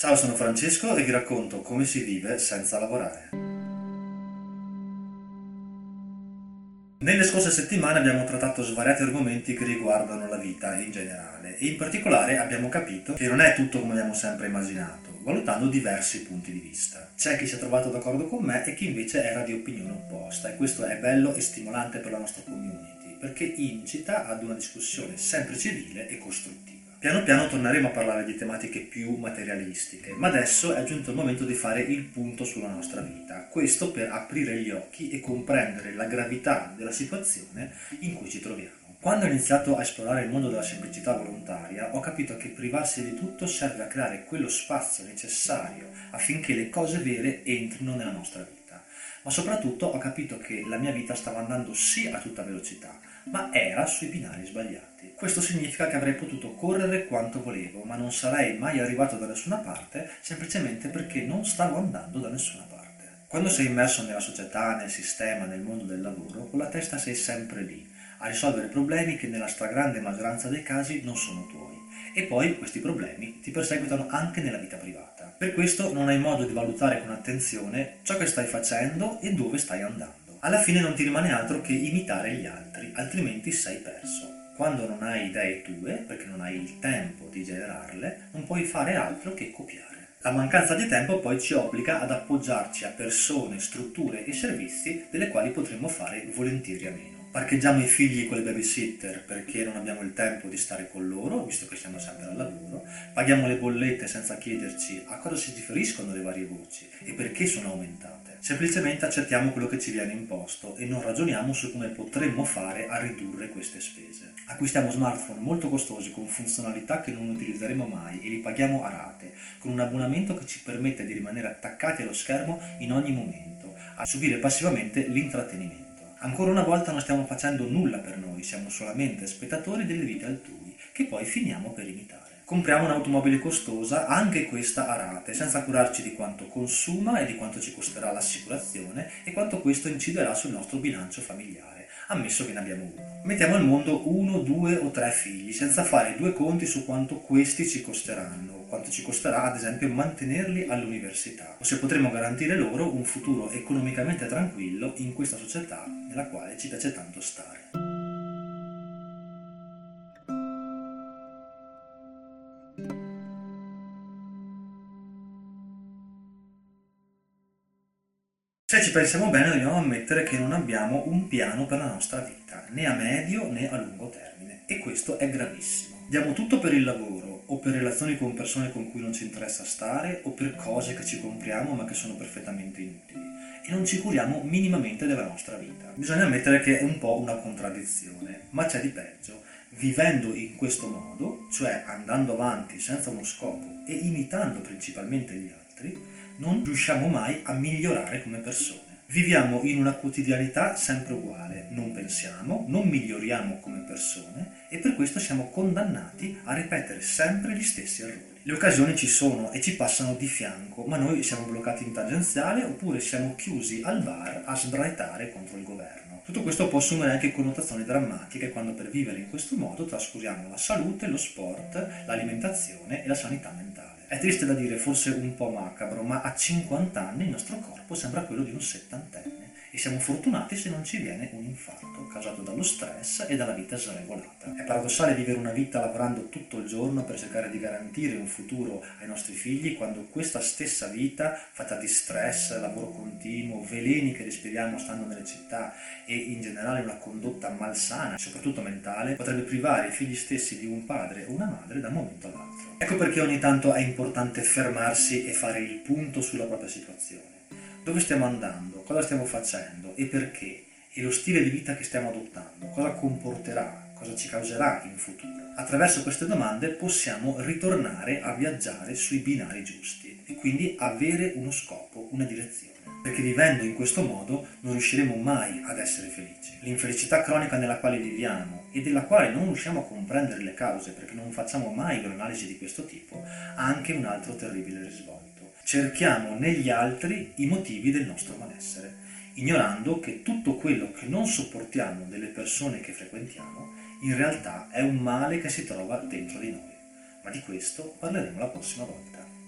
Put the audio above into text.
Ciao, sono Francesco e vi racconto come si vive senza lavorare. Nelle scorse settimane abbiamo trattato svariati argomenti che riguardano la vita in generale e in particolare abbiamo capito che non è tutto come abbiamo sempre immaginato, valutando diversi punti di vista. C'è chi si è trovato d'accordo con me e chi invece era di opinione opposta e questo è bello e stimolante per la nostra community perché incita ad una discussione sempre civile e costruttiva. Piano piano torneremo a parlare di tematiche più materialistiche, ma adesso è giunto il momento di fare il punto sulla nostra vita. Questo per aprire gli occhi e comprendere la gravità della situazione in cui ci troviamo. Quando ho iniziato a esplorare il mondo della semplicità volontaria, ho capito che privarsi di tutto serve a creare quello spazio necessario affinché le cose vere entrino nella nostra vita. Ma soprattutto ho capito che la mia vita stava andando sì a tutta velocità, ma era sui binari sbagliati. Questo significa che avrei potuto correre quanto volevo, ma non sarei mai arrivato da nessuna parte semplicemente perché non stavo andando da nessuna parte. Quando sei immerso nella società, nel sistema, nel mondo del lavoro, con la testa sei sempre lì, a risolvere problemi che nella stragrande maggioranza dei casi non sono tuoi. E poi questi problemi ti perseguitano anche nella vita privata. Per questo non hai modo di valutare con attenzione ciò che stai facendo e dove stai andando alla fine non ti rimane altro che imitare gli altri, altrimenti sei perso. Quando non hai idee tue, perché non hai il tempo di generarle, non puoi fare altro che copiare. La mancanza di tempo poi ci obbliga ad appoggiarci a persone, strutture e servizi delle quali potremmo fare volentieri a meno. Parcheggiamo i figli con le babysitter perché non abbiamo il tempo di stare con loro, visto che siamo sempre al lavoro, paghiamo le bollette senza chiederci a cosa si riferiscono le varie voci e perché sono aumentate Semplicemente accettiamo quello che ci viene imposto e non ragioniamo su come potremmo fare a ridurre queste spese. Acquistiamo smartphone molto costosi con funzionalità che non utilizzeremo mai e li paghiamo a rate, con un abbonamento che ci permette di rimanere attaccati allo schermo in ogni momento, a subire passivamente l'intrattenimento. Ancora una volta non stiamo facendo nulla per noi, siamo solamente spettatori delle vite altrui, che poi finiamo per imitare compriamo un'automobile costosa, anche questa a rate, senza curarci di quanto consuma e di quanto ci costerà l'assicurazione e quanto questo inciderà sul nostro bilancio familiare, ammesso che ne abbiamo uno. Mettiamo al mondo uno, due o tre figli, senza fare due conti su quanto questi ci costeranno, quanto ci costerà ad esempio mantenerli all'università, o se potremo garantire loro un futuro economicamente tranquillo in questa società nella quale ci piace tanto stare. Se ci pensiamo bene dobbiamo ammettere che non abbiamo un piano per la nostra vita, né a medio né a lungo termine, e questo è gravissimo. Diamo tutto per il lavoro, o per relazioni con persone con cui non ci interessa stare, o per cose che ci compriamo ma che sono perfettamente inutili, e non ci curiamo minimamente della nostra vita. Bisogna ammettere che è un po' una contraddizione, ma c'è di peggio. Vivendo in questo modo, cioè andando avanti senza uno scopo e imitando principalmente gli altri, non riusciamo mai a migliorare come persone. Viviamo in una quotidianità sempre uguale, non pensiamo, non miglioriamo come persone e per questo siamo condannati a ripetere sempre gli stessi errori. Le occasioni ci sono e ci passano di fianco, ma noi siamo bloccati in tangenziale oppure siamo chiusi al bar a sbraitare contro il governo. Tutto questo può assumere anche connotazioni drammatiche quando per vivere in questo modo trascuriamo la salute, lo sport, l'alimentazione e la sanità mentale. È triste da dire, forse un po' macabro, ma a 50 anni il nostro corpo sembra quello di un settantenne e siamo fortunati se non ci viene un infarto causato dallo stress e dalla vita sregolata. È paradossale vivere una vita lavorando tutto il giorno per cercare di garantire un futuro ai nostri figli quando questa stessa vita, fatta di stress, lavoro continuo, veleni che respiriamo stando nelle città e in generale una condotta malsana, soprattutto mentale, potrebbe privare i figli stessi di un padre o una madre da un momento all'altro. Ecco perché ogni tanto è importante fermarsi e fare il punto sulla propria situazione dove stiamo andando, cosa stiamo facendo e perché, e lo stile di vita che stiamo adottando, cosa comporterà, cosa ci causerà in futuro. Attraverso queste domande possiamo ritornare a viaggiare sui binari giusti e quindi avere uno scopo, una direzione. Perché vivendo in questo modo non riusciremo mai ad essere felici. L'infelicità cronica nella quale viviamo e della quale non riusciamo a comprendere le cause perché non facciamo mai un'analisi di questo tipo ha anche un altro terribile risvolto cerchiamo negli altri i motivi del nostro malessere, ignorando che tutto quello che non sopportiamo delle persone che frequentiamo in realtà è un male che si trova dentro di noi. Ma di questo parleremo la prossima volta.